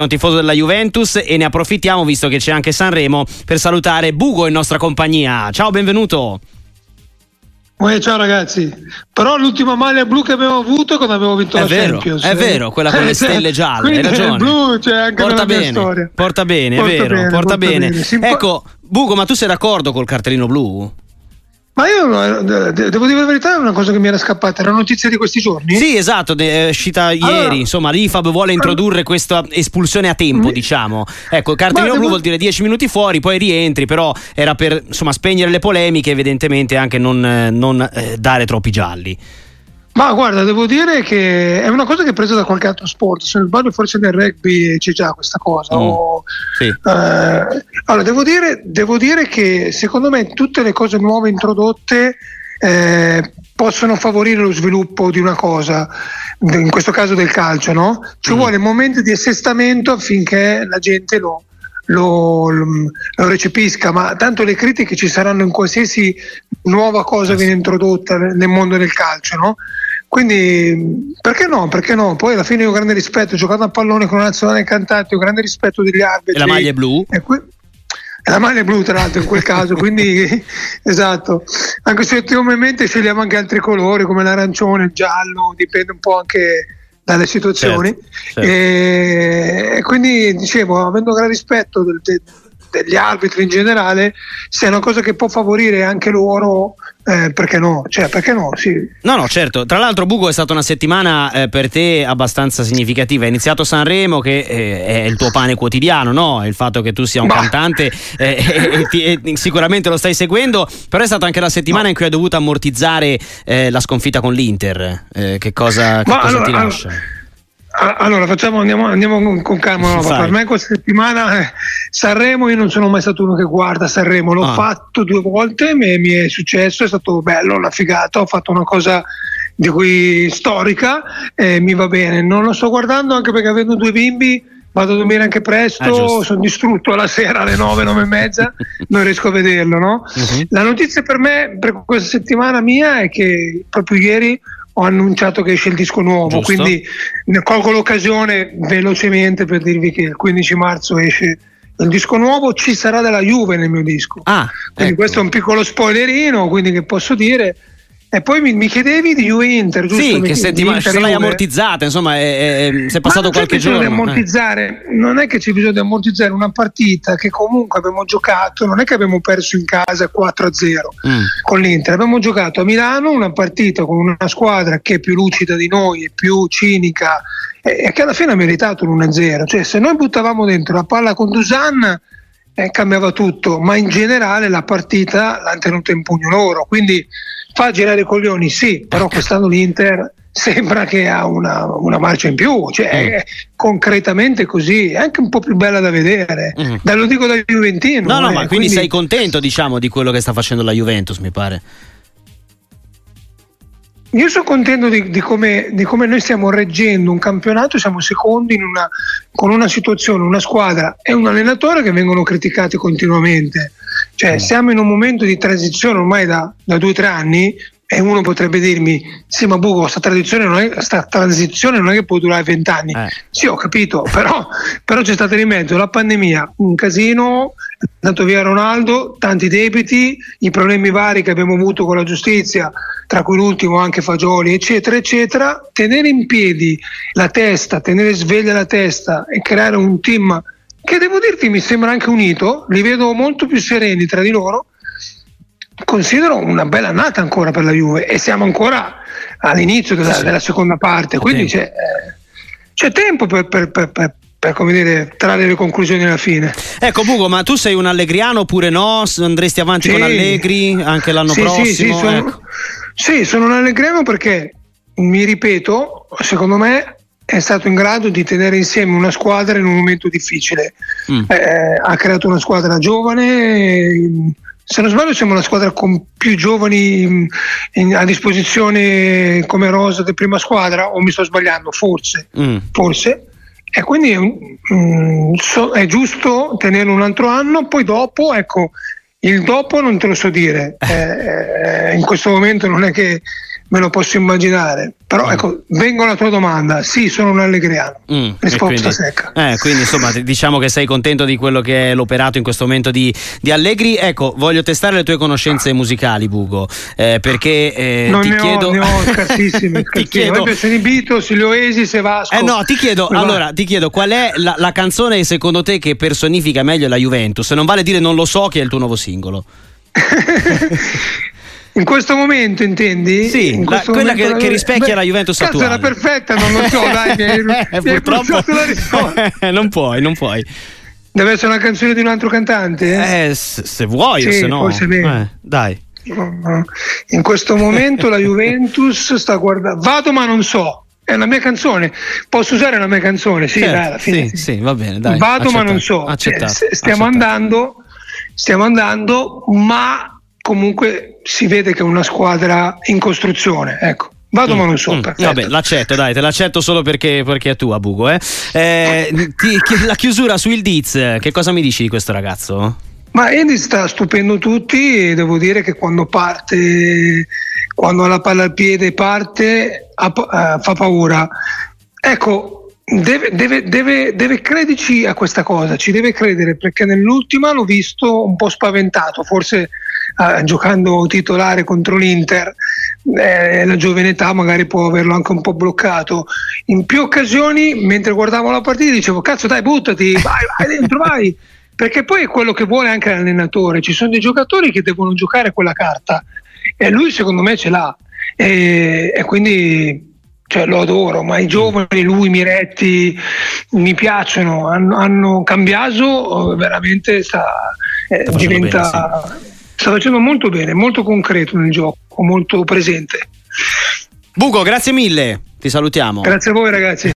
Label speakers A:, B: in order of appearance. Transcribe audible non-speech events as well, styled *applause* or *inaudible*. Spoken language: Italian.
A: un tifoso della Juventus e ne approfittiamo visto che c'è anche Sanremo per salutare Bugo in nostra compagnia. Ciao, benvenuto.
B: Eh, ciao ragazzi, però l'ultima maglia blu che abbiamo avuto è quando abbiamo vinto
A: è
B: la
A: vero,
B: Champions.
A: È vero, quella con le *laughs* stelle gialle, hai ragione.
B: blu anche
A: porta bene. Porta bene, porta è vero, bene, porta, porta bene. bene. Ecco, Bugo, ma tu sei d'accordo col cartellino blu?
B: Ma io devo dire la verità, è una cosa che mi era scappata, era notizia di questi giorni?
A: Sì, esatto, è uscita ieri, allora, insomma, l'IFAB vuole introdurre questa espulsione a tempo, mi, diciamo. Ecco, cartellino blu devo... vuol dire 10 minuti fuori, poi rientri, però era per, insomma, spegnere le polemiche, evidentemente anche non, non eh, dare troppi gialli.
B: Ma guarda, devo dire che è una cosa che è presa da qualche altro sport, se non sbaglio forse nel rugby c'è già questa cosa. Mm. O, sì. eh, allora, devo dire, devo dire, che secondo me tutte le cose nuove introdotte eh, possono favorire lo sviluppo di una cosa, in questo caso del calcio, no? Ci mm. vuole un momento di assestamento affinché la gente lo, lo, lo, lo, recepisca, ma tanto le critiche ci saranno in qualsiasi nuova cosa viene introdotta nel mondo del calcio, no? Quindi perché no? Perché no? Poi alla fine ho grande rispetto, ho giocato a pallone con la nazionale cantante, ho grande rispetto degli arbitri.
A: E la maglia è blu?
B: E que- la maglia è blu tra l'altro in quel caso, *laughs* quindi esatto. Anche se ultimamente scegliamo anche altri colori come l'arancione, il giallo, dipende un po' anche dalle situazioni. Certo, certo. E quindi dicevo, avendo grande rispetto del, del degli arbitri in generale, è una cosa che può favorire anche loro, eh, perché no? Cioè, perché no? Sì.
A: No, no, certo. Tra l'altro, Bugo è stata una settimana eh, per te abbastanza significativa. Hai iniziato Sanremo, che eh, è il tuo pane quotidiano, no? Il fatto che tu sia un bah. cantante, eh, *laughs* ti, sicuramente lo stai seguendo, però è stata anche la settimana no. in cui hai dovuto ammortizzare eh, la sconfitta con l'Inter. Eh, che cosa, che cosa allora, ti lascia? Allora,
B: allora facciamo, andiamo, andiamo con calma. No? Per me questa settimana eh, Sanremo, io non sono mai stato uno che guarda Sanremo, l'ho ah. fatto due volte, mi, mi, è successo, è stato bello, una figata, ho fatto una cosa di cui storica e mi va bene. Non lo sto guardando anche perché avendo due bimbi vado a dormire anche presto, ah, sono distrutto alla sera alle 9, 9 e mezza, *laughs* non riesco a vederlo. No? Uh-huh. La notizia per me, per questa settimana mia, è che proprio ieri ho annunciato che esce il disco nuovo, Giusto. quindi colgo l'occasione velocemente per dirvi che il 15 marzo esce il disco nuovo, ci sarà della Juve nel mio disco.
A: Ah,
B: quindi
A: ecco.
B: questo è un piccolo spoilerino, quindi che posso dire e poi mi, mi, chiedevi di Juve Inter, giusto?
A: Sì, che se, ti, se l'hai ammortizzata, insomma, è, è, è passato qualche giorno.
B: Di ammortizzare, eh. Non è che c'è bisogno di ammortizzare una partita che comunque abbiamo giocato, non è che abbiamo perso in casa 4-0 mm. con l'Inter, abbiamo giocato a Milano una partita con una squadra che è più lucida di noi, è più cinica e che alla fine ha meritato l'1-0. Cioè, se noi buttavamo dentro la palla con Dusan eh, cambiava tutto, ma in generale la partita l'hanno tenuta in pugno loro. Quindi fa girare i coglioni, sì, però quest'anno l'Inter sembra che ha una, una marcia in più, cioè mm. concretamente così, è anche un po' più bella da vedere. Mm. Da, lo dico da Juventino.
A: No, no, eh, ma quindi, quindi sei contento, diciamo, di quello che sta facendo la Juventus, mi pare.
B: Io sono contento di, di, come, di, come, noi stiamo reggendo un campionato, siamo secondi una, con una situazione, una squadra e un allenatore che vengono criticati continuamente. Cioè, siamo in un momento di transizione ormai da, da due o tre anni e uno potrebbe dirmi: Sì, ma Buco, questa transizione non è, transizione non è che può durare vent'anni. Eh. Sì, ho capito, però, però, c'è stata di mezzo la pandemia, un casino, è andato via Ronaldo, tanti debiti, i problemi vari che abbiamo avuto con la giustizia, tra cui l'ultimo anche Fagioli, eccetera, eccetera. Tenere in piedi la testa, tenere sveglia la testa e creare un team che devo dirti mi sembra anche unito, li vedo molto più sereni tra di loro. Considero una bella annata ancora per la Juve e siamo ancora all'inizio della, della seconda parte, quindi c'è, c'è, tempo per, per, per, per come dire, trarre le conclusioni alla fine.
A: Ecco Bugo, ma tu sei un allegriano oppure no? Andresti avanti sì. con Allegri anche l'anno
B: sì,
A: prossimo?
B: Sì, sì, sono, ecco. sì, sono un allegriano perché, mi ripeto, secondo me è stato in grado di tenere insieme una squadra in un momento difficile. Mm. Eh, ha creato una squadra giovane. Se non sbaglio, siamo una squadra con più giovani in, in, a disposizione come rosa di prima squadra, o mi sto sbagliando? Forse, mm. forse. E quindi mm, so, è giusto tenerlo un altro anno. Poi dopo, ecco, il dopo non te lo so dire. *laughs* Eh, eh in questo momento non è che me lo posso immaginare. Però mm. ecco, vengo alla tua domanda. Sì, sono un allegriano. Mm, Risposta
A: quindi,
B: secca.
A: Eh, quindi insomma, diciamo che sei contento di quello che è l'operato in questo momento di, di Allegri. Ecco, voglio testare le tue conoscenze musicali, Bugo. Eh, perché eh,
B: non
A: ti
B: ne
A: chiedo.
B: Ho, ne ho scarsissime. *laughs* ti chiedo... Se i Beatles, gli Oasis e Vasco.
A: Eh no, ti chiedo, allora, ti chiedo qual è la, la canzone secondo te che personifica meglio la Juventus? Non vale dire non lo so che è il tuo nuovo singolo. *laughs*
B: In questo momento intendi?
A: Sì, la, quella che, che, rispecchia beh, la Juventus
B: cazzo
A: attuale.
B: era perfetta, non lo so, dai, mi hai, *laughs*
A: eh, mi hai la *laughs* risposta. non puoi, non puoi.
B: Deve essere una canzone di un altro cantante?
A: Eh, se, se vuoi
B: sì,
A: o se no. Eh, dai.
B: In questo momento la Juventus sta guardando. Vado ma non so. È una mia canzone. Posso usare una mia canzone? Sì, certo, dai, alla fine.
A: Sì, sì, va bene, dai.
B: Vado
A: accettato,
B: ma non so.
A: Accettato,
B: cioè, stiamo
A: accettato.
B: andando, stiamo andando, ma comunque si vede che è una squadra in costruzione. Ecco. Vado mm, ma non so. Mm,
A: vabbè, l'accetto, dai, te l'accetto solo perché, perché è tua, Bugo. Eh? Eh, ti, la chiusura su Il Diz, che cosa mi dici di questo ragazzo?
B: Ma Andy sta stupendo tutti e devo dire che quando parte, quando ha la palla al piede parte, uh, fa paura. Ecco, Deve, deve, deve, deve, crederci a questa cosa, ci deve credere perché nell'ultima l'ho visto un po' spaventato, forse eh, giocando titolare contro l'Inter, eh, la giovane età magari può averlo anche un po' bloccato. In più occasioni, mentre guardavo la partita, dicevo cazzo dai buttati, vai, vai dentro, *laughs* vai, perché poi è quello che vuole anche l'allenatore, ci sono dei giocatori che devono giocare quella carta e lui secondo me ce l'ha e, e quindi cioè, lo adoro, ma i giovani, lui, Miretti, mi piacciono, hanno, hanno cambiato, veramente sta, eh, diventa, bene, sì. Sta facendo molto bene, molto concreto nel gioco, molto presente.
A: Buco, grazie mille, ti salutiamo.
B: Grazie a voi ragazzi.